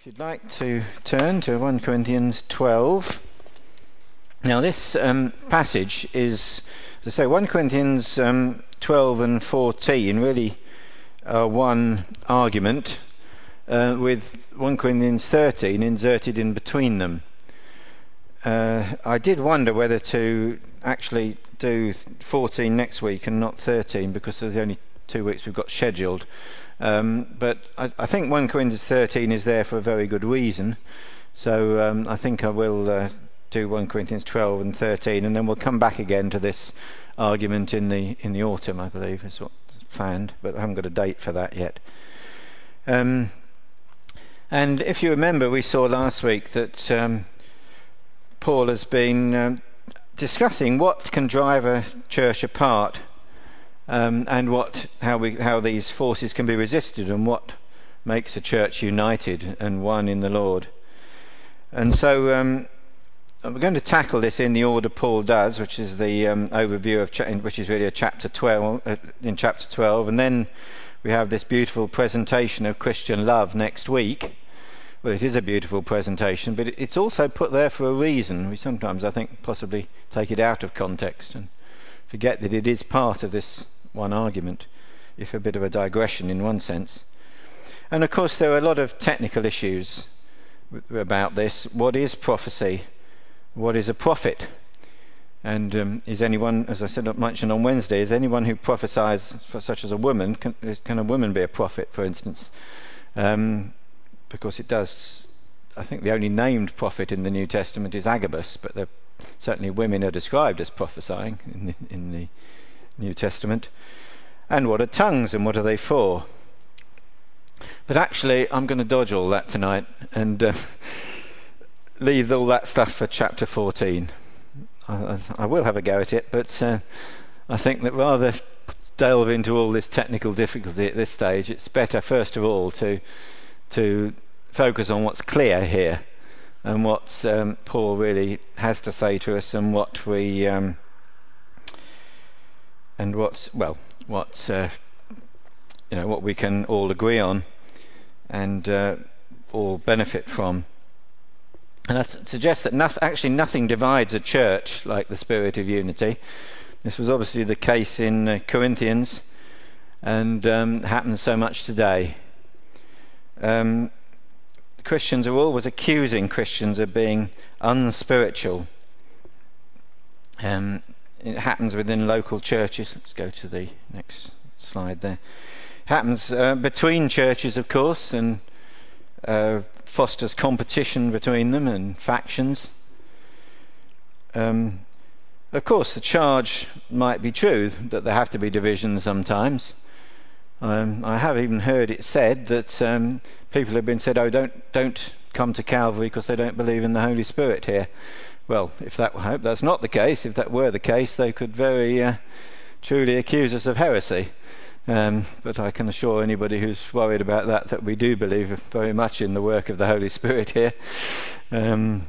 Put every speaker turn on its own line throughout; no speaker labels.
If you'd like to turn to 1 Corinthians 12. Now, this um, passage is, as I say, 1 Corinthians um, 12 and 14 really are one argument, uh, with 1 Corinthians 13 inserted in between them. Uh, I did wonder whether to actually do 14 next week and not 13 because of the only two weeks we've got scheduled. Um, but I, I, think 1 Corinthians 13 is there for a very good reason. So um, I think I will uh, do 1 Corinthians 12 and 13, and then we'll come back again to this argument in the in the autumn, I believe, is what's planned. But I haven't got a date for that yet. Um, and if you remember, we saw last week that um, Paul has been um, discussing what can drive a church apart um, and what how we how these forces can be resisted and what makes a church united and one in the Lord. And so um, we're going to tackle this in the order Paul does, which is the um, overview of cha- which is really a chapter 12 uh, in chapter 12, and then we have this beautiful presentation of Christian love next week. Well, it is a beautiful presentation, but it's also put there for a reason. We sometimes, I think, possibly take it out of context and forget that it is part of this one argument, if a bit of a digression in one sense. And of course, there are a lot of technical issues about this. What is prophecy? What is a prophet? And um, is anyone, as I said, mentioned on Wednesday, is anyone who prophesies for such as a woman, can, can a woman be a prophet, for instance? Um, because it does, I think the only named prophet in the New Testament is Agabus, but certainly women are described as prophesying in the, in the New Testament. And what are tongues and what are they for? But actually, I'm going to dodge all that tonight and uh, leave all that stuff for chapter 14. I, I, will have a go at it, but uh, I think that rather delve into all this technical difficulty at this stage, it's better, first of all, to to focus on what's clear here and what um, Paul really has to say to us and what we um, and what's well what uh, you know what we can all agree on and uh, all benefit from. And I suggest that noth- actually nothing divides a church like the spirit of unity. This was obviously the case in uh, Corinthians and um, happens so much today. Um, Christians are always accusing Christians of being unspiritual. Um, it happens within local churches. Let's go to the next slide there. It happens uh, between churches, of course, and uh, fosters competition between them and factions. Um, of course, the charge might be true that there have to be divisions sometimes. Um, I have even heard it said that um, people have been said, "Oh, don't don't come to Calvary because they don't believe in the Holy Spirit here." Well, if that I hope that's not the case. If that were the case, they could very uh, truly accuse us of heresy. Um, but I can assure anybody who's worried about that that we do believe very much in the work of the Holy Spirit here. Um,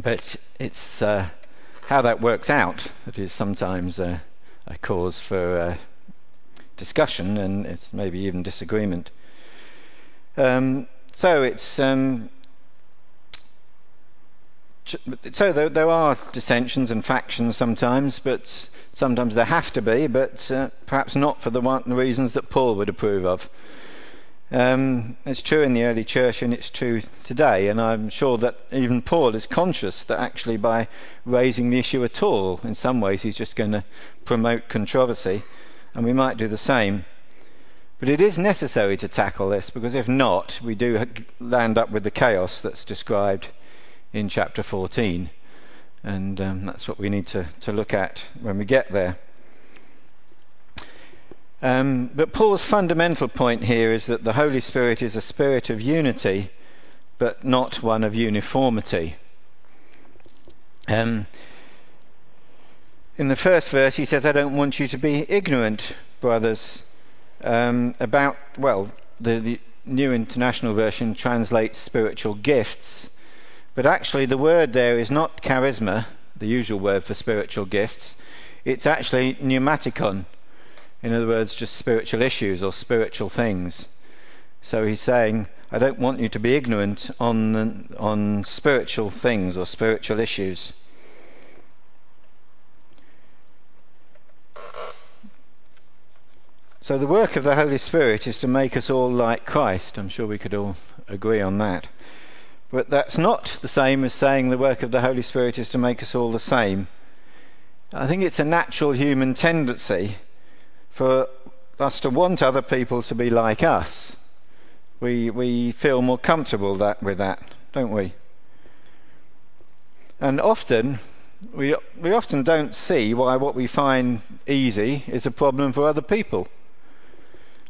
but it's uh, how that works out that is sometimes uh, a cause for uh, discussion and maybe even disagreement. Um, so it's um, so there, there, are dissensions and factions sometimes, but sometimes there have to be, but uh, perhaps not for the, one, the, reasons that Paul would approve of. Um, it's true in the early church and it's true today, and I'm sure that even Paul is conscious that actually by raising the issue at all, in some ways he's just going to promote controversy, and we might do the same. But it is necessary to tackle this because if not, we do land up with the chaos that's described in chapter 14. And um, that's what we need to, to look at when we get there. Um, but Paul's fundamental point here is that the Holy Spirit is a spirit of unity, but not one of uniformity. Um, in the first verse, he says, I don't want you to be ignorant, brothers, um, about, well, the, the New International Version translates spiritual gifts. But actually, the word there is not charisma, the usual word for spiritual gifts. It's actually pneumatikon. In other words, just spiritual issues or spiritual things. So he's saying, I don't want you to be ignorant on, on spiritual things or spiritual issues. So the work of the Holy Spirit is to make us all like Christ. I'm sure we could all agree on that. But that's not the same as saying the work of the Holy Spirit is to make us all the same. I think it's a natural human tendency for us to want other people to be like us. We, we feel more comfortable that, with that, don't we? And often, we, we often don't see why what we find easy is a problem for other people.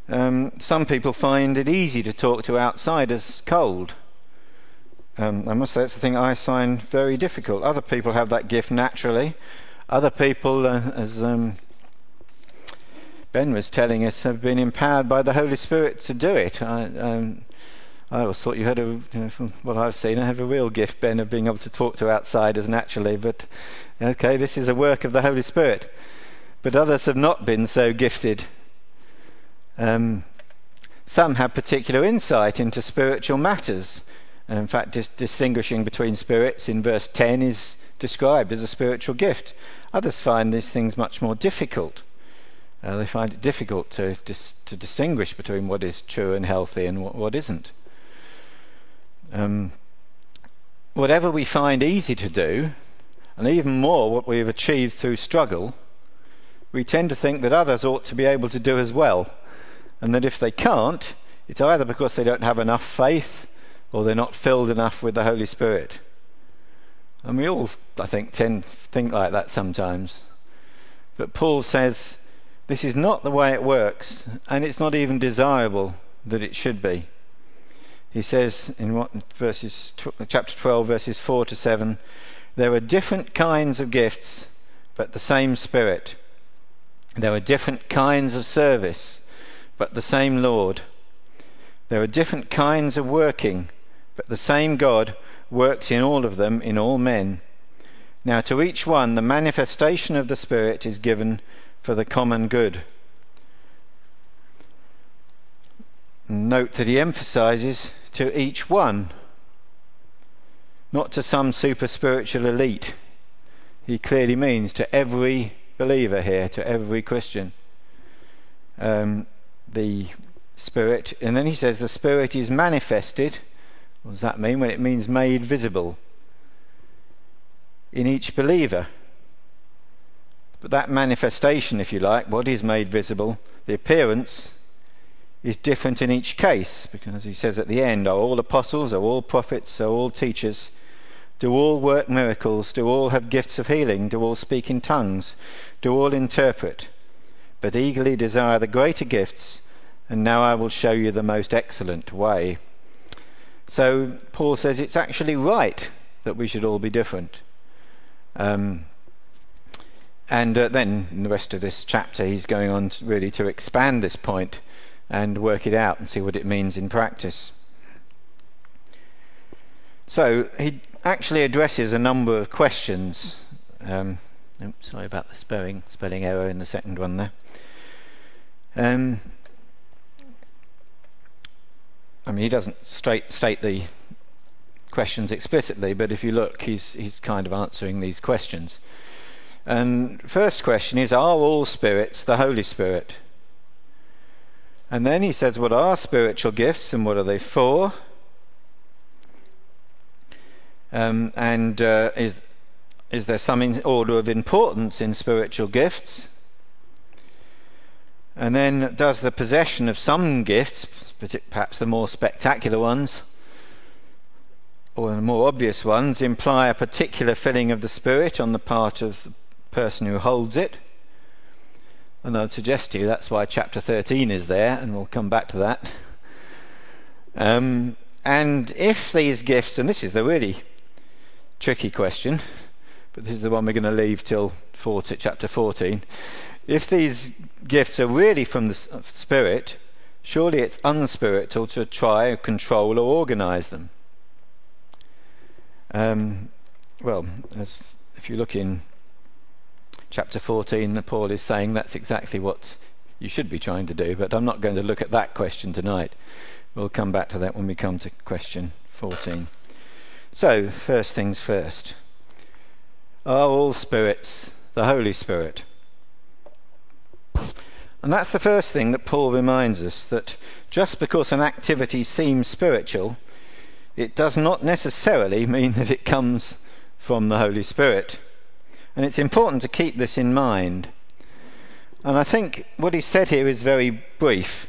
Um, some people find it easy to talk to outsiders cold. Um, I must say it's a thing I find very difficult. Other people have that gift naturally. Other people, uh, as um, Ben was telling us, have been empowered by the Holy Spirit to do it. I, um, I always thought you had a, you know, from what I've seen, I have a real gift, Ben, of being able to talk to outsiders naturally. But okay, this is a work of the Holy Spirit. But others have not been so gifted um, some have particular insight into spiritual matters. And in fact, dis- distinguishing between spirits in verse 10 is described as a spiritual gift. Others find these things much more difficult. Uh, they find it difficult to, dis- to distinguish between what is true and healthy and what, what isn't. Um, whatever we find easy to do, and even more what we have achieved through struggle, we tend to think that others ought to be able to do as well and that if they can't, it's either because they don't have enough faith or they're not filled enough with the Holy Spirit. And we all, I think, tend to think like that sometimes. But Paul says this is not the way it works, and it's not even desirable that it should be. He says in what, verses chapter 12, verses 4 to 7, there are different kinds of gifts, but the same Spirit. There are different kinds of service, but the same Lord. There are different kinds of working, but the same God works in all of them in all men. Now, to each one, the manifestation of the Spirit is given for the common good. Note that he emphasizes to each one, not to some super spiritual elite. He clearly means to every believer here, to every Christian. Um, the Spirit. And then he says the Spirit is manifested. What does that mean? When it means made visible in each believer. But that manifestation, if you like, what is made visible, the appearance, is different in each case. Because he says at the end, are all apostles, are all prophets, are all teachers? Do all work miracles? Do all have gifts of healing? Do all speak in tongues? Do all interpret? but eagerly desire the greater gifts, and now I will show you the most excellent way. So Paul says it's actually right that we should all be different. Um, and uh, then in the rest of this chapter, he's going on to really to expand this point and work it out and see what it means in practice. So he actually addresses a number of questions. Um, oops, sorry about the spelling spelling error in the second one there. Um, I mean, he doesn't straight, state the questions explicitly, but if you look, he's, he's kind of answering these questions. And first question is Are all spirits the Holy Spirit? And then he says, What are spiritual gifts and what are they for? Um, and uh, is, is there some order of importance in spiritual gifts? And then does the possession of some gifts, perhaps the more spectacular ones, or the more obvious ones, imply a particular filling of the Spirit on the part of the person who holds it? And I'd suggest to you that's why chapter 13 is there, and we'll come back to that. Um, and if these gifts, and this is the really tricky question, but this is the one we're going to leave till 40, chapter 14 if these gifts are really from the Spirit, surely it's unspiritual to try, and control, or organize them. Um, well, as if you look in chapter 14, Paul is saying that's exactly what you should be trying to do, but I'm not going to look at that question tonight. we'll come back to that when we come to question 14. So, first things first. Are all spirits the Holy Spirit? And that's the first thing that Paul reminds us that just because an activity seems spiritual, it does not necessarily mean that it comes from the Holy Spirit. And it's important to keep this in mind. And I think what he said here is very brief.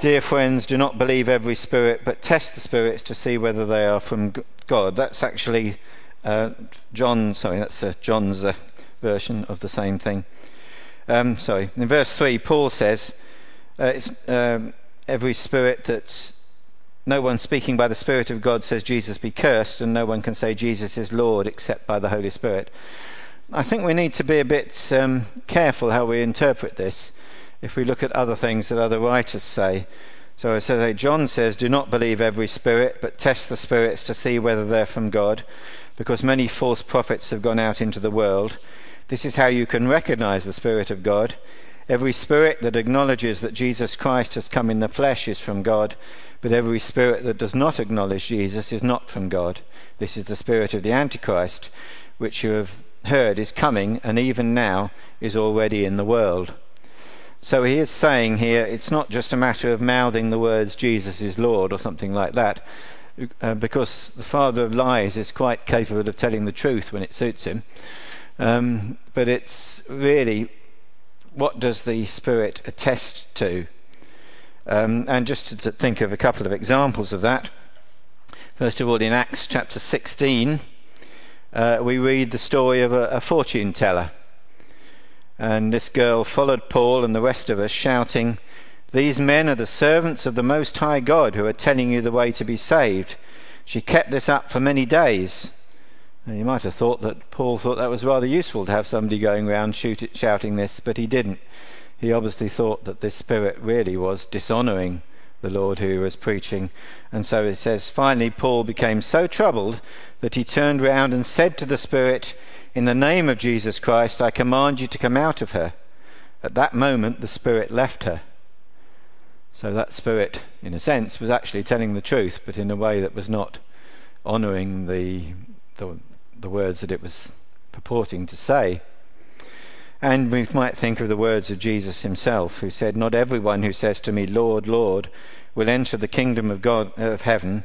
Dear friends, do not believe every spirit, but test the spirits to see whether they are from God. That's actually uh, John, sorry, that's uh, John's uh, version of the same thing. Um, sorry, in verse 3, Paul says, uh, it's um, every spirit that's no one speaking by the Spirit of God says Jesus be cursed, and no one can say Jesus is Lord except by the Holy Spirit. I think we need to be a bit um, careful how we interpret this if we look at other things that other writers say. So it says, John says, Do not believe every spirit, but test the spirits to see whether they're from God, because many false prophets have gone out into the world. This is how you can recognize the Spirit of God. Every spirit that acknowledges that Jesus Christ has come in the flesh is from God, but every spirit that does not acknowledge Jesus is not from God. This is the spirit of the Antichrist, which you have heard is coming and even now is already in the world. So he is saying here it's not just a matter of mouthing the words Jesus is Lord or something like that, uh, because the father of lies is quite capable of telling the truth when it suits him. Um, but it's really what does the Spirit attest to? Um, and just to, think of a couple of examples of that. First of all, in Acts chapter 16, uh, we read the story of a, a fortune teller. And this girl followed Paul and the rest of us, shouting, These men are the servants of the Most High God who are telling you the way to be saved. She kept this up for many days. You might have thought that Paul thought that was rather useful to have somebody going around shoot shouting this, but he didn't. He obviously thought that this spirit really was dishonoring the Lord who was preaching. And so it says, finally, Paul became so troubled that he turned round and said to the Spirit, In the name of Jesus Christ, I command you to come out of her. At that moment, the Spirit left her. So that Spirit, in a sense, was actually telling the truth, but in a way that was not honouring the, the, the words that it was purporting to say. And we might think of the words of Jesus himself, who said, Not everyone who says to me, Lord, Lord, will enter the kingdom of God of heaven,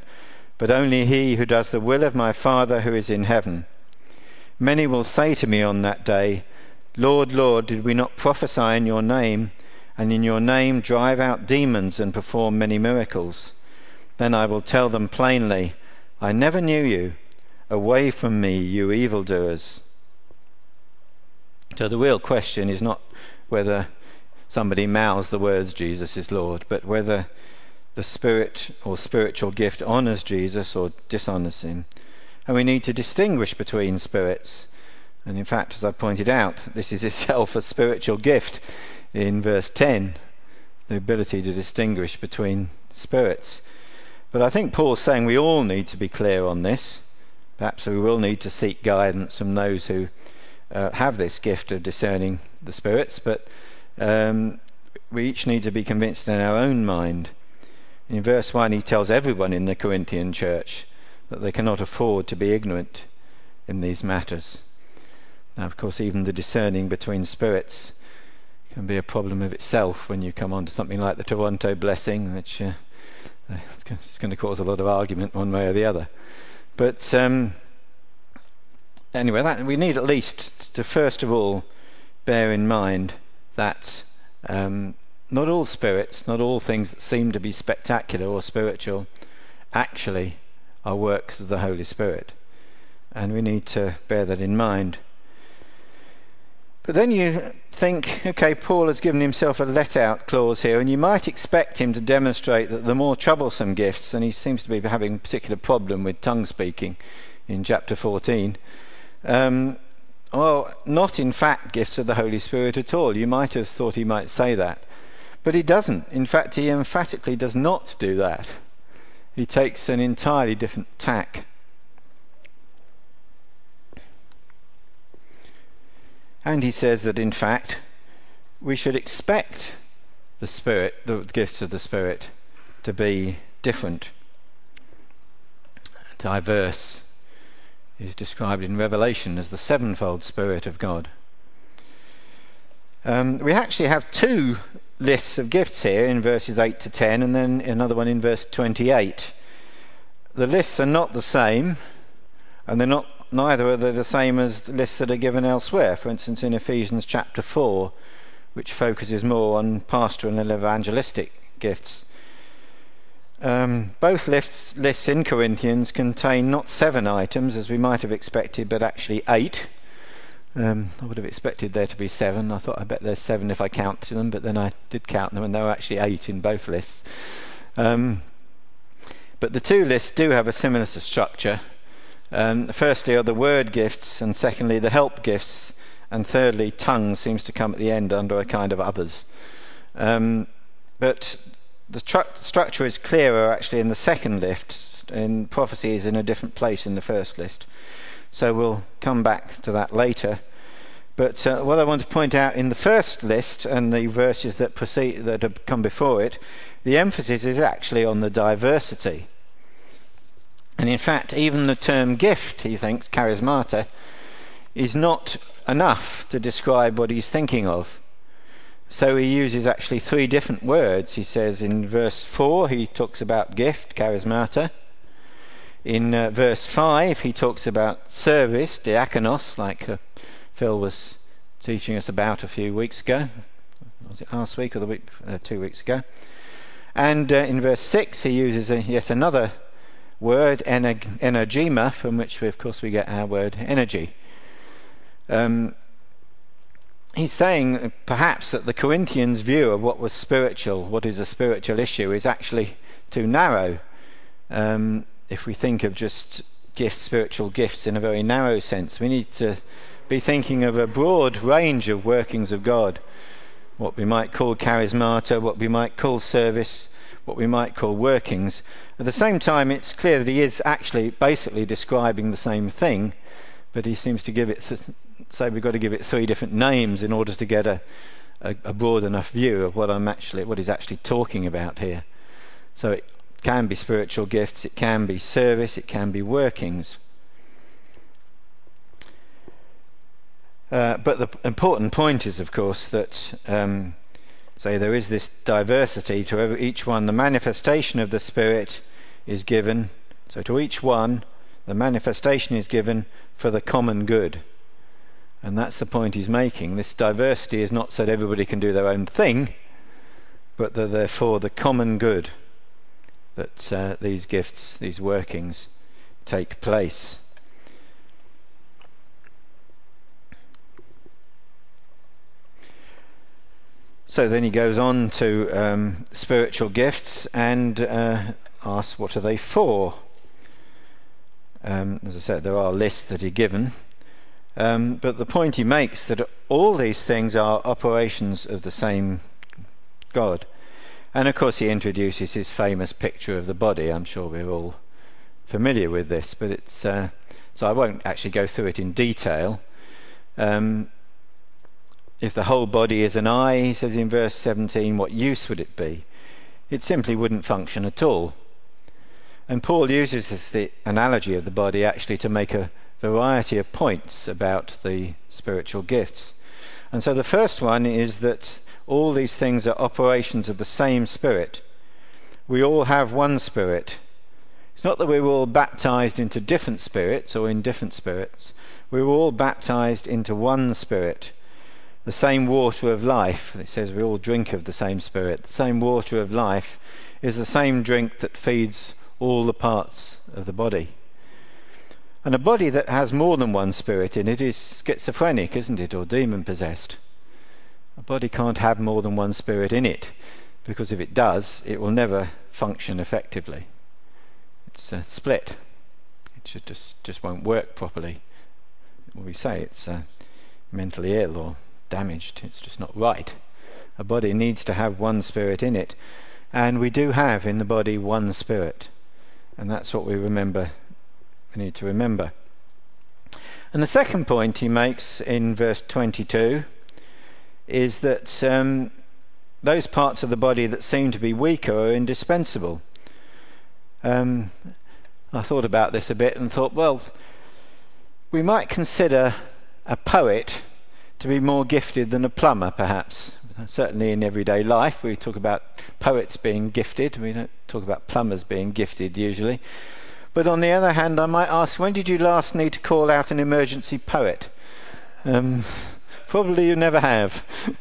but only he who does the will of my Father who is in heaven. Many will say to me on that day, Lord, Lord, did we not prophesy in your name, and in your name drive out demons and perform many miracles? Then I will tell them plainly, I never knew you. Away from me, you evildoers. So the real question is not whether somebody mouths the words Jesus is Lord, but whether the spirit or spiritual gift honors Jesus or dishonors him. And we need to distinguish between spirits. And in fact, as I pointed out, this is itself a spiritual gift in verse 10 the ability to distinguish between spirits. But I think Paul's saying we all need to be clear on this. Perhaps we will need to seek guidance from those who uh, have this gift of discerning the spirits, but um, we each need to be convinced in our own mind. In verse 1, he tells everyone in the Corinthian church that they cannot afford to be ignorant in these matters. Now, of course, even the discerning between spirits can be a problem of itself when you come on to something like the Toronto blessing, which uh, it's going to cause a lot of argument one way or the other. But um, anyway, that, we need at least to first of all bear in mind that um, not all spirits, not all things that seem to be spectacular or spiritual, actually are works of the Holy Spirit. And we need to bear that in mind. But then you think, okay, Paul has given himself a let out clause here, and you might expect him to demonstrate that the more troublesome gifts, and he seems to be having a particular problem with tongue speaking in chapter 14, um, well, not in fact gifts of the Holy Spirit at all. You might have thought he might say that. But he doesn't. In fact, he emphatically does not do that. He takes an entirely different tack. And he says that in fact, we should expect the Spirit, the gifts of the Spirit, to be different. Diverse is described in Revelation as the sevenfold Spirit of God. Um, we actually have two lists of gifts here in verses 8 to 10, and then another one in verse 28. The lists are not the same, and they're not neither are they the same as the lists that are given elsewhere. For instance, in Ephesians chapter 4, which focuses more on pastoral and evangelistic gifts. Um, both lists, lists in Corinthians contain not seven items, as we might have expected, but actually eight. Um, I would have expected there to be seven. I thought I bet there's seven if I count them, but then I did count them, and there were actually eight in both lists. Um, but the two lists do have a similar structure. Um, firstly, are the word gifts, and secondly, the help gifts, and thirdly, tongues seems to come at the end under a kind of others. Um, but the tru- structure is clearer actually in the second list, in prophecy is in a different place in the first list. So we'll come back to that later. But uh, what I want to point out in the first list and the verses that precede that have come before it, the emphasis is actually on the diversity. And in fact, even the term gift, he thinks, charismata, is not enough to describe what he's thinking of. So he uses actually three different words. He says in verse 4, he talks about gift, charismata. In uh, verse 5, he talks about service, diakonos, like uh, Phil was teaching us about a few weeks ago. Was it last week or the week, uh, two weeks ago? And uh, in verse 6, he uses a, yet another word, ener- energema, from which, we, of course, we get our word energy. Um, he's saying perhaps that the Corinthians' view of what was spiritual, what is a spiritual issue, is actually too narrow. Um, if we think of just gifts, spiritual gifts in a very narrow sense. We need to be thinking of a broad range of workings of God. What we might call charismata, what we might call service, what we might call workings. At the same time, it's clear that he is actually basically describing the same thing, but he seems to give it, th- say we've got to give it three different names in order to get a, a, a broad enough view of what I'm actually, what he's actually talking about here. So it can be spiritual gifts, it can be service, it can be workings. Uh, but the important point is, of course, that um, say there is this diversity to each one. The manifestation of the Spirit is given. So to each one, the manifestation is given for the common good. And that's the point he's making. This diversity is not so that everybody can do their own thing, but that they're for the common good that uh, these gifts, these workings, take place. So then he goes on to um, spiritual gifts and uh, asks what are they for. Um, as I said, there are lists that he given, um, but the point he makes that all these things are operations of the same God. And of course, he introduces his famous picture of the body. I'm sure we're all familiar with this, but it's uh, so I won't actually go through it in detail. Um, if the whole body is an eye, he says in verse 17, what use would it be? It simply wouldn't function at all. And Paul uses this, the analogy of the body actually to make a variety of points about the spiritual gifts. And so the first one is that all these things are operations of the same Spirit. We all have one Spirit. It's not that we were all baptized into different spirits or in different spirits. We were all baptized into one Spirit. The same water of life, it says we all drink of the same Spirit. The same water of life is the same drink that feeds all the parts of the body. And a body that has more than one spirit in it is schizophrenic, isn't it, or demon possessed. A body can't have more than one spirit in it, because if it does, it will never function effectively. It's uh, split. It just, just just won't work properly. we say it's uh, mentally ill or damaged. It's just not right. A body needs to have one spirit in it, and we do have in the body one spirit, and that's what we remember. We need to remember. And the second point he makes in verse 22 is that um, those parts of the body that seem to be weaker are indispensable. Um, I thought about this a bit and thought, well, we might consider a poet to be more gifted than a plumber, perhaps. Certainly in everyday life, we talk about poets being gifted. We don't talk about plumbers being gifted usually. But on the other hand, I might ask, when did you last need to call out an emergency poet? Um, probably you never have.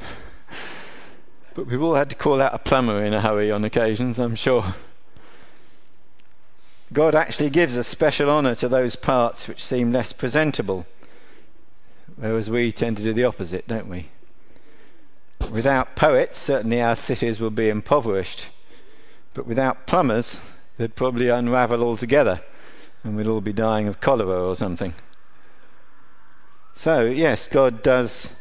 but we've all had to call out a plumber in a hurry on occasions, I'm sure. God actually gives a special honour to those parts which seem less presentable, whereas we tend to do the opposite, don't we? Without poets, certainly our cities will be impoverished, but without plumbers, they'd probably unravel altogether, and we'd all be dying of cholera or something. So, yes, God does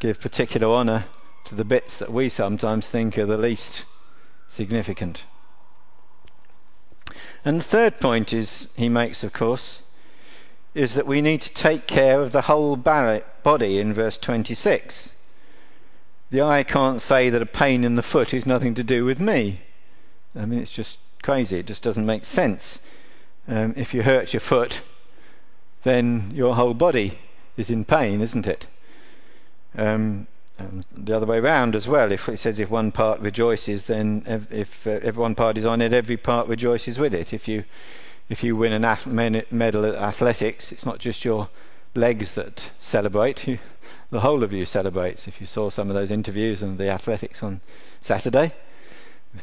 give particular honour to the bits that we sometimes think are the least significant. And the third point is he makes, of course, is that we need to take care of the whole body in verse 26. The eye can't say that a pain in the foot is nothing to do with me. I mean, it's just crazy. It just doesn't make sense. Um, if you hurt your foot, then your whole body is in pain, isn't it? Um, the other way around as well. If it says if one part rejoices, then if, if uh, one part is on it, every part rejoices with it. If you if you win an medal at athletics, it's not just your legs that celebrate. You, the whole of you celebrates. If you saw some of those interviews on the athletics on Saturday,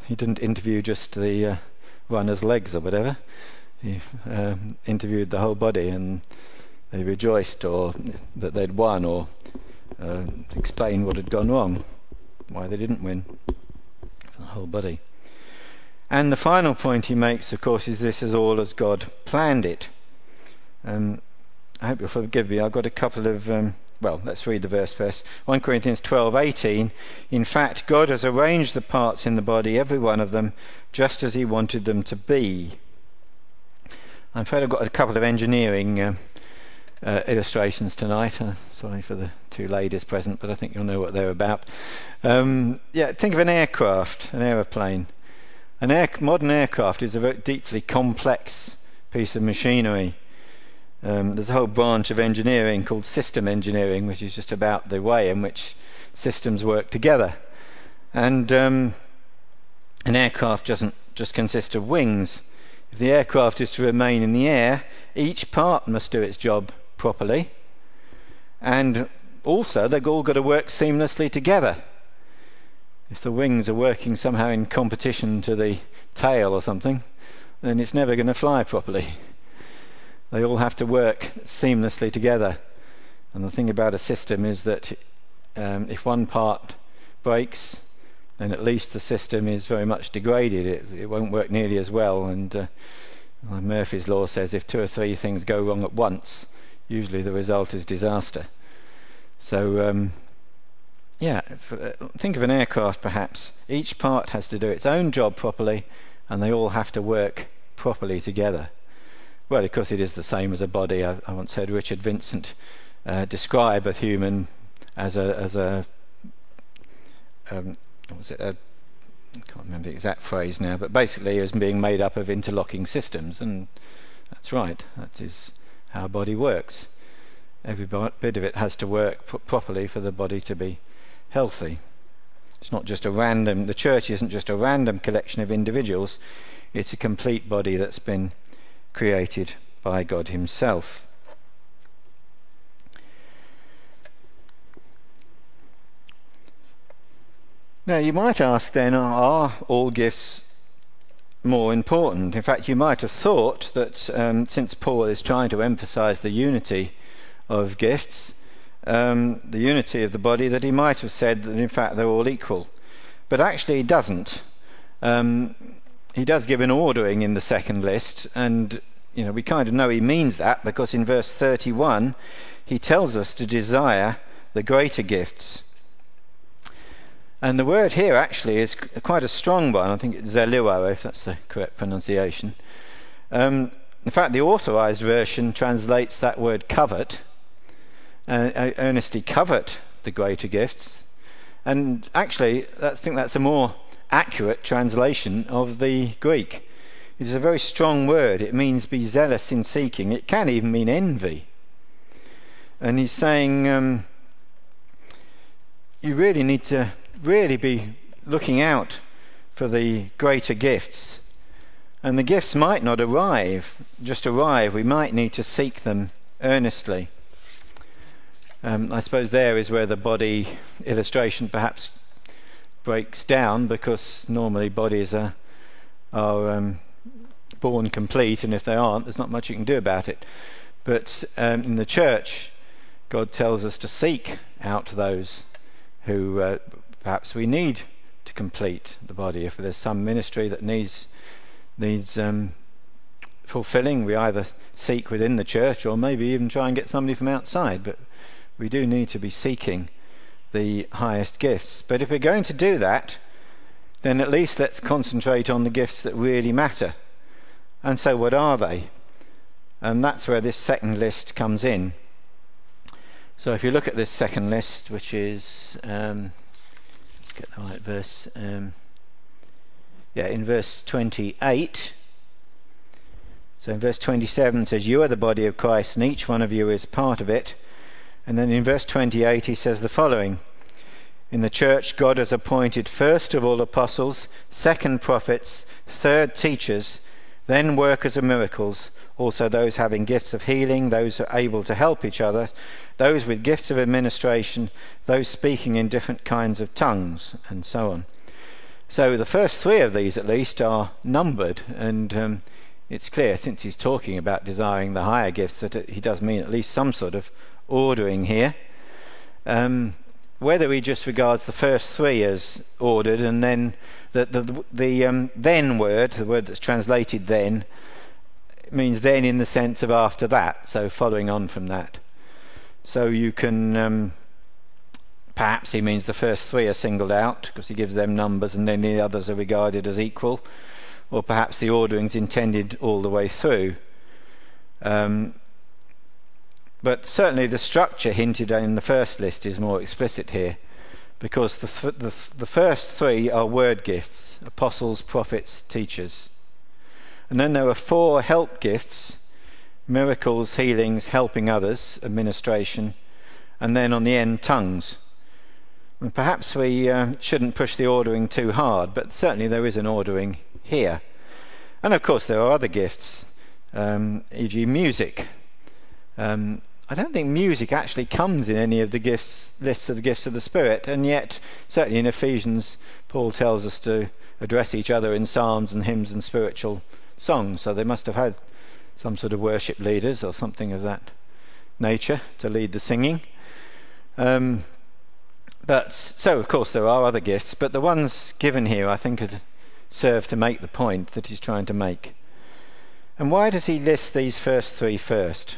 he didn't interview just the uh, runner's legs or whatever. He um, interviewed the whole body, and they rejoiced or that they'd won or uh, explain what had gone wrong, why they didn't win, the whole body. And the final point he makes, of course, is this is all as God planned it. Um, I hope you'll forgive me. I've got a couple of. Um, well, let's read the verse first. 1 Corinthians 12:18. In fact, God has arranged the parts in the body, every one of them, just as He wanted them to be. I'm afraid I've got a couple of engineering uh, uh, illustrations tonight. Uh, sorry for the two ladies present, but I think you'll know what they're about. Um, yeah, think of an aircraft, an aeroplane. An air, modern aircraft is a very deeply complex piece of machinery. Um, there's a whole branch of engineering called system engineering, which is just about the way in which systems work together. And um, an aircraft doesn't just consist of wings. If the aircraft is to remain in the air, each part must do its job properly. And also, they've all got to work seamlessly together. If the wings are working somehow in competition to the tail or something, then it's never going to fly properly. They all have to work seamlessly together. And the thing about a system is that um, if one part breaks, then at least the system is very much degraded. It, it won't work nearly as well. And uh, Murphy's law says if two or three things go wrong at once, usually the result is disaster. So, um, yeah, uh, think of an aircraft perhaps. Each part has to do its own job properly, and they all have to work properly together. Well, of course, it is the same as a body. I, I once heard Richard Vincent uh, describe a human as a as a um, what was it? A, I can't remember the exact phrase now, but basically as being made up of interlocking systems, and that's right. That is how a body works. Every bit of it has to work properly for the body to be healthy. It's not just a random, the church isn't just a random collection of individuals, it's a complete body that's been created by God Himself. Now, you might ask then, are all gifts more important. In fact, you might have thought that um, since Paul is trying to emphasize the unity of gifts, um, the unity of the body, that he might have said that in fact they're all equal. But actually, he doesn't. Um, he does give an ordering in the second list, and you know we kind of know he means that because in verse 31 he tells us to desire the greater gifts. And the word here actually is quite a strong one. I think it's zeluo, if that's the correct pronunciation. Um, in fact, the authorized version translates that word covet, earnestly covet the greater gifts. And actually, I think that's a more accurate translation of the Greek. It is a very strong word. It means be zealous in seeking. It can even mean envy. And he's saying um, you really need to really be looking out for the greater gifts. And the gifts might not arrive, just arrive. We might need to seek them earnestly. Um, I suppose there is where the body illustration perhaps breaks down because normally bodies are, are um, born complete, and if they aren't, there's not much you can do about it. But um, in the church, God tells us to seek out those who uh, perhaps we need to complete the body. If there's some ministry that needs needs um, fulfilling, we either seek within the church or maybe even try and get somebody from outside. But we do need to be seeking the highest gifts. But if we're going to do that, then at least let's concentrate on the gifts that really matter. And so, what are they? And that's where this second list comes in. So, if you look at this second list, which is, um, let's get the right verse. Um, yeah, in verse 28. So in verse 27 says, You are the body of Christ, and each one of you is part of it. And then in verse 28 he says the following In the church, God has appointed first of all apostles, second prophets, third teachers, then workers of miracles, also those having gifts of healing, those able to help each other, those with gifts of administration, those speaking in different kinds of tongues, and so on. So the first three of these, at least, are numbered, and um, it's clear, since he's talking about desiring the higher gifts, that he does mean at least some sort of ordering here. Um, whether he just regards the first three as ordered and then the, the, the um, then word, the word that's translated then, means then in the sense of after that, so following on from that. So you can, um, perhaps he means the first three are singled out because he gives them numbers and then the others are regarded as equal, or perhaps the ordering's intended all the way through. Um, but certainly the structure hinted in the first list is more explicit here because the, th- the, th- the first three are word gifts apostles, prophets, teachers. And then there are four help gifts miracles, healings, helping others, administration, and then on the end, tongues. And perhaps we uh, shouldn't push the ordering too hard, but certainly there is an ordering here. And of course, there are other gifts, um, e.g., music. Um, I don't think music actually comes in any of the gifts lists of the gifts of the Spirit, and yet certainly in Ephesians, Paul tells us to address each other in psalms and hymns and spiritual songs. So they must have had some sort of worship leaders or something of that nature to lead the singing. Um, but so of course there are other gifts, but the ones given here I think serve to make the point that he's trying to make. And why does he list these first three first?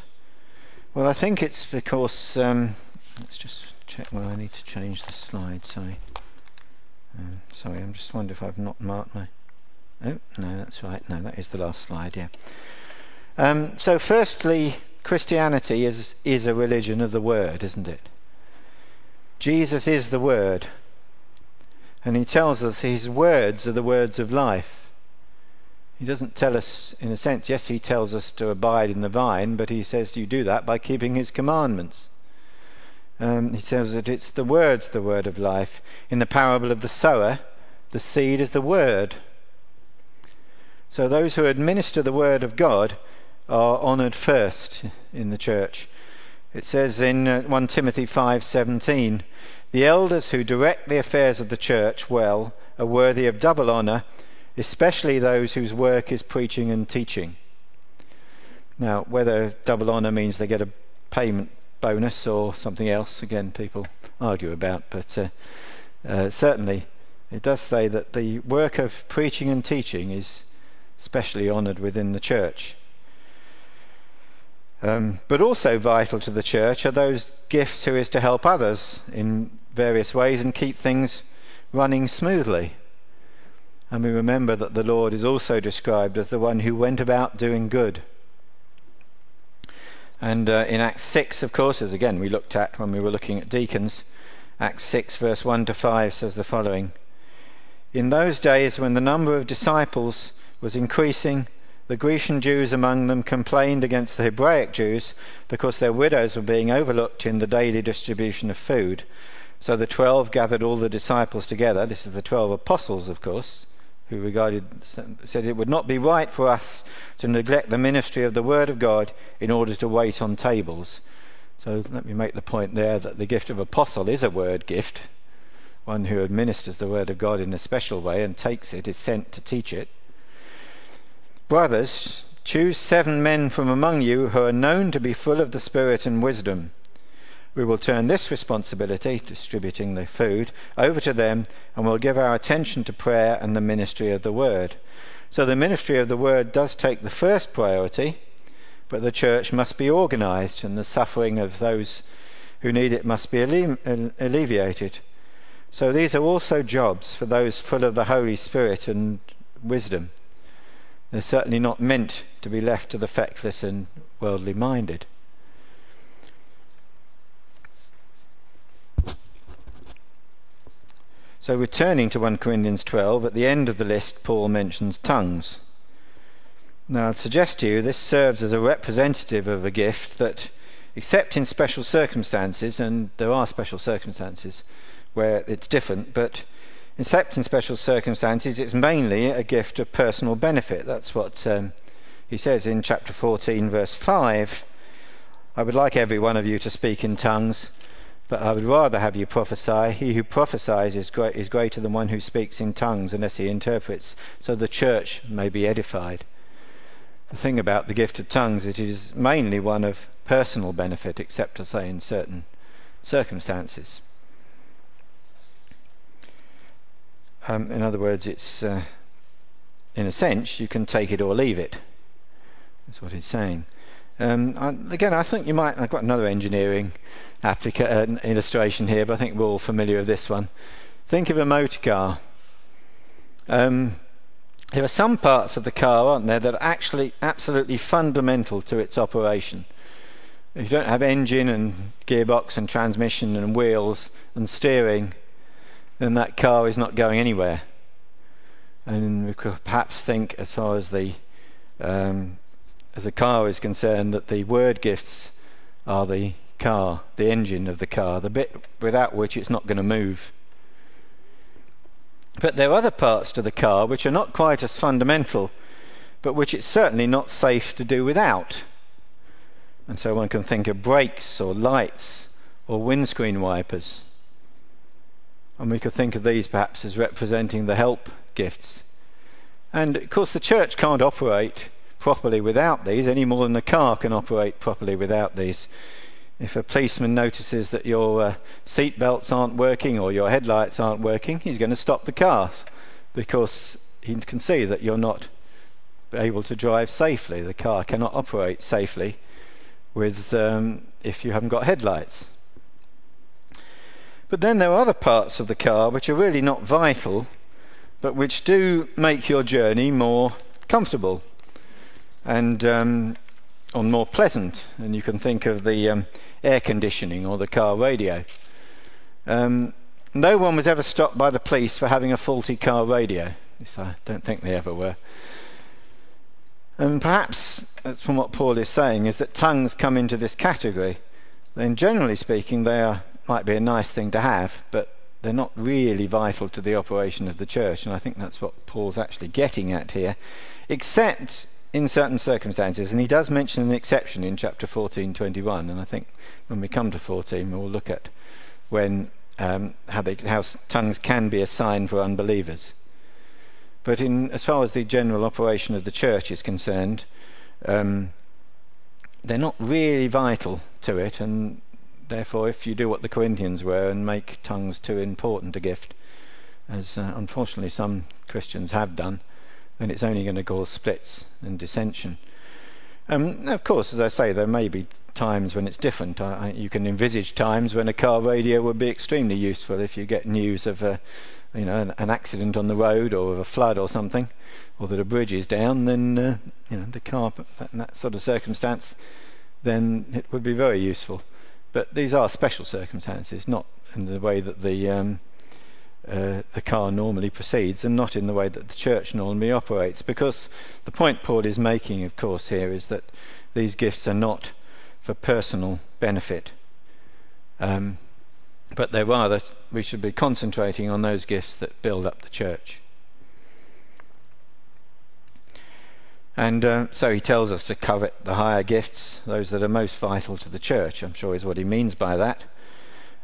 Well, I think it's because um, let's just check where I need to change the slide. Sorry, um, sorry. I'm just wondering if I've not marked my. Oh no, that's right. No, that is the last slide. Yeah. Um, so, firstly, Christianity is is a religion of the Word, isn't it? Jesus is the Word, and He tells us His words are the words of life. He doesn't tell us, in a sense, yes, he tells us to abide in the vine, but he says you do that by keeping his commandments. Um, he says that it's the words, the word of life. In the parable of the sower, the seed is the word. So those who administer the word of God are honoured first in the church. It says in uh, 1 Timothy 5:17, "The elders who direct the affairs of the church well are worthy of double honour." Especially those whose work is preaching and teaching. Now, whether double honour means they get a payment bonus or something else, again, people argue about, but uh, uh, certainly it does say that the work of preaching and teaching is specially honoured within the church. Um, but also vital to the church are those gifts who is to help others in various ways and keep things running smoothly. And we remember that the Lord is also described as the one who went about doing good. And uh, in Acts 6, of course, as again we looked at when we were looking at deacons, Acts 6, verse 1 to 5 says the following In those days, when the number of disciples was increasing, the Grecian Jews among them complained against the Hebraic Jews because their widows were being overlooked in the daily distribution of food. So the twelve gathered all the disciples together. This is the twelve apostles, of course, who regarded said it would not be right for us to neglect the ministry of the word of God in order to wait on tables. So let me make the point there that the gift of apostle is a word gift. One who administers the word of God in a special way and takes it is sent to teach it. Brothers, choose seven men from among you who are known to be full of the Spirit and wisdom. We will turn this responsibility, distributing the food, over to them, and we'll give our attention to prayer and the ministry of the Word. So the ministry of the Word does take the first priority, but the church must be organized, and the suffering of those who need it must be alleviated. So these are also jobs for those full of the Holy Spirit and wisdom. They're certainly not meant to be left to the feckless and worldly minded. So, returning to 1 Corinthians 12, at the end of the list, Paul mentions tongues. Now, I'd suggest to you this serves as a representative of a gift that, except in special circumstances, and there are special circumstances where it's different, but Except in special circumstances, it's mainly a gift of personal benefit. That's what um, he says in chapter 14, verse 5. I would like every one of you to speak in tongues, but I would rather have you prophesy. He who prophesies is, great, is greater than one who speaks in tongues unless he interprets, so the church may be edified. The thing about the gift of tongues, it is mainly one of personal benefit, except to say in certain circumstances. Um, in other words, it's uh, in a sense you can take it or leave it. That's what he's saying. Um, again, I think you might. I've got another engineering applica- uh, illustration here, but I think we're all familiar with this one. Think of a motor car. Um, there are some parts of the car, aren't there, that are actually absolutely fundamental to its operation. If you don't have engine and gearbox and transmission and wheels and steering, then that car is not going anywhere. And we could perhaps think, as far as the um, as a car is concerned, that the word gifts are the car, the engine of the car, the bit without which it's not going to move. But there are other parts to the car which are not quite as fundamental, but which it's certainly not safe to do without. And so one can think of brakes or lights or windscreen wipers. And we could think of these perhaps as representing the help gifts. And of course, the church can't operate properly without these any more than the car can operate properly without these. If a policeman notices that your uh, seat belts aren't working or your headlights aren't working, he's going to stop the car because he can see that you're not able to drive safely. The car cannot operate safely with um, if you haven't got headlights. But then there are other parts of the car which are really not vital, but which do make your journey more comfortable and um, or more pleasant. And you can think of the um, air conditioning or the car radio. Um, no one was ever stopped by the police for having a faulty car radio. I don't think they ever were. And perhaps, that's from what Paul is saying, is that tongues come into this category. Then, generally speaking, they are might be a nice thing to have, but they're not really vital to the operation of the church. And I think that's what Paul's actually getting at here, except in certain circumstances. And he does mention an exception in chapter 14:21. And I think when we come to 14, we'll look at when um, how, they, how tongues can be a sign for unbelievers. But in, as far as the general operation of the church is concerned, um, they're not really vital to it, and therefore, if you do what the Corinthians were and make tongues too important a gift, as uh, unfortunately some Christians have done, then it's only going to cause splits and dissension. Um, of course, as I say, there may be times when it's different. I, I, you can envisage times when a car radio would be extremely useful if you get news of a, you know, an, an accident on the road or of a flood or something, or that a bridge is down. Then uh, you know the car, in that sort of circumstance, then it would be very useful. But these are special circumstances, not in the way that the um, uh, the car normally proceeds, and not in the way that the church normally operates. Because the point Paul is making, of course, here is that these gifts are not for personal benefit, um, but they're rather we should be concentrating on those gifts that build up the church. And uh, so he tells us to covet the higher gifts, those that are most vital to the church, I'm sure is what he means by that.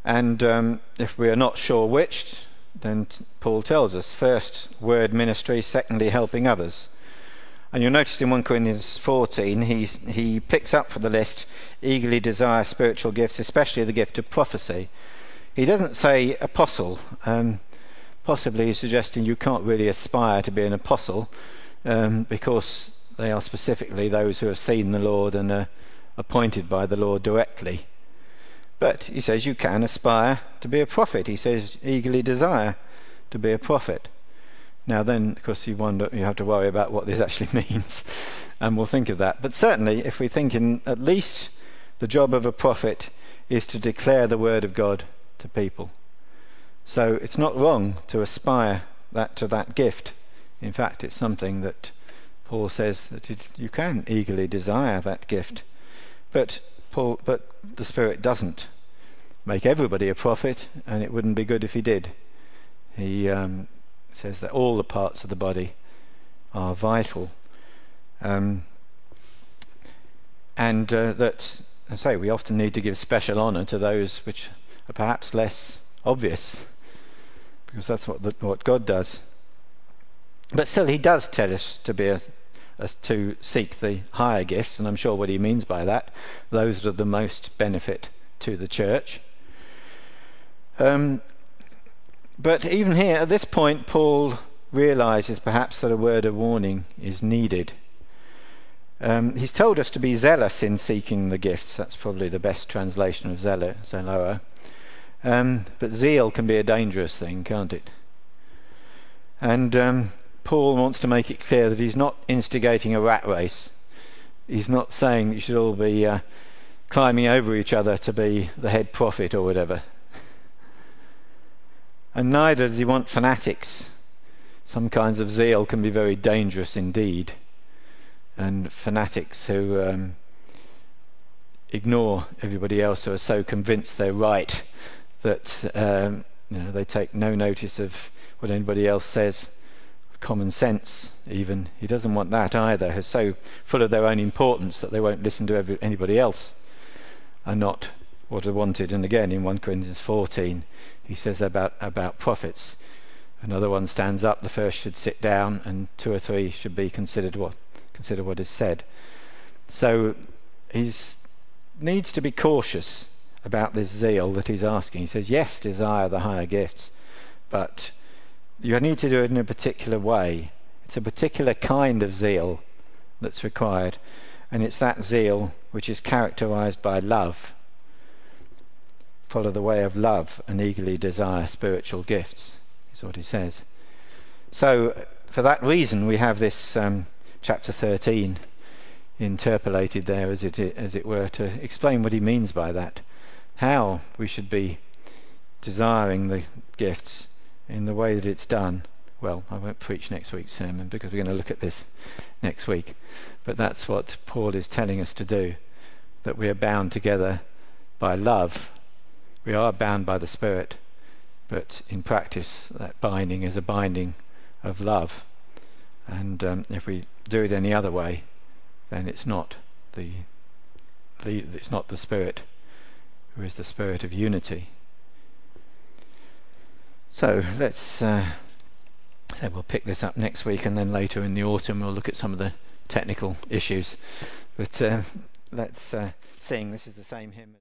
And um, if we are not sure which, then Paul tells us first, word ministry, secondly, helping others. And you'll notice in 1 Corinthians 14, he's, he picks up for the list eagerly desire spiritual gifts, especially the gift of prophecy. He doesn't say apostle. Um, possibly suggesting you can't really aspire to be an apostle um, because they are specifically those who have seen the Lord and are appointed by the Lord directly. But he says you can aspire to be a prophet. He says eagerly desire to be a prophet. Now then, of course, you wonder you have to worry about what this actually means, and we'll think of that. But certainly, if we think in at least the job of a prophet is to declare the word of God to people. So it's not wrong to aspire that to that gift. In fact, it's something that Paul says that it, you can eagerly desire that gift. But Paul, but the Spirit doesn't make everybody a prophet, and it wouldn't be good if he did. He um, says that all the parts of the body are vital, um, and uh, that, I say, we often need to give special honour to those which are perhaps less obvious, because that's what the, what God does. But still, He does tell us to be a, to seek the higher gifts, and I'm sure what he means by that, those that are the most benefit to the church. Um, but even here, at this point, Paul realizes perhaps that a word of warning is needed. Um, he's told us to be zealous in seeking the gifts. That's probably the best translation of zealot, zeloa. Um, but zeal can be a dangerous thing, can't it? And um, Paul wants to make it clear that he's not instigating a rat race. He's not saying that you should all be uh, climbing over each other to be the head prophet or whatever. And neither does he want fanatics. Some kinds of zeal can be very dangerous indeed. And fanatics who um, ignore everybody else who are so convinced they're right that um, you know, they take no notice of what anybody else says common sense, even. He doesn't want that either. They're so full of their own importance that they won't listen to every, anybody else and not what are wanted. And again, in 1 Corinthians 14, he says about, about prophets. Another one stands up, the first should sit down, and two or three should be considered what, consider what is said. So he needs to be cautious about this zeal that he's asking. He says, Yes, desire the higher gifts, but you need to do it in a particular way. It's a particular kind of zeal that's required, and it's that zeal which is characterized by love. Follow the way of love and eagerly desire spiritual gifts, is what he says. So, for that reason, we have this um, chapter 13 interpolated there, as it, as it were, to explain what he means by that. How we should be desiring the gifts in the way that it's done. Well, I won't preach next week's sermon because we're going to look at this next week. But that's what Paul is telling us to do that we are bound together by love. We are bound by the Spirit, but in practice, that binding is a binding of love. And um, if we do it any other way, then it's not the, the it's not the Spirit who is the Spirit of unity. So let's uh, we'll pick this up next week, and then later in the autumn we'll look at some of the technical issues. But uh, let's uh, sing. This is the same hymn.